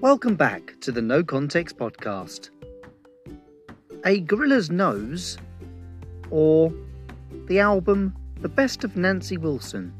Welcome back to the No Context Podcast. A Gorilla's Nose, or the album The Best of Nancy Wilson.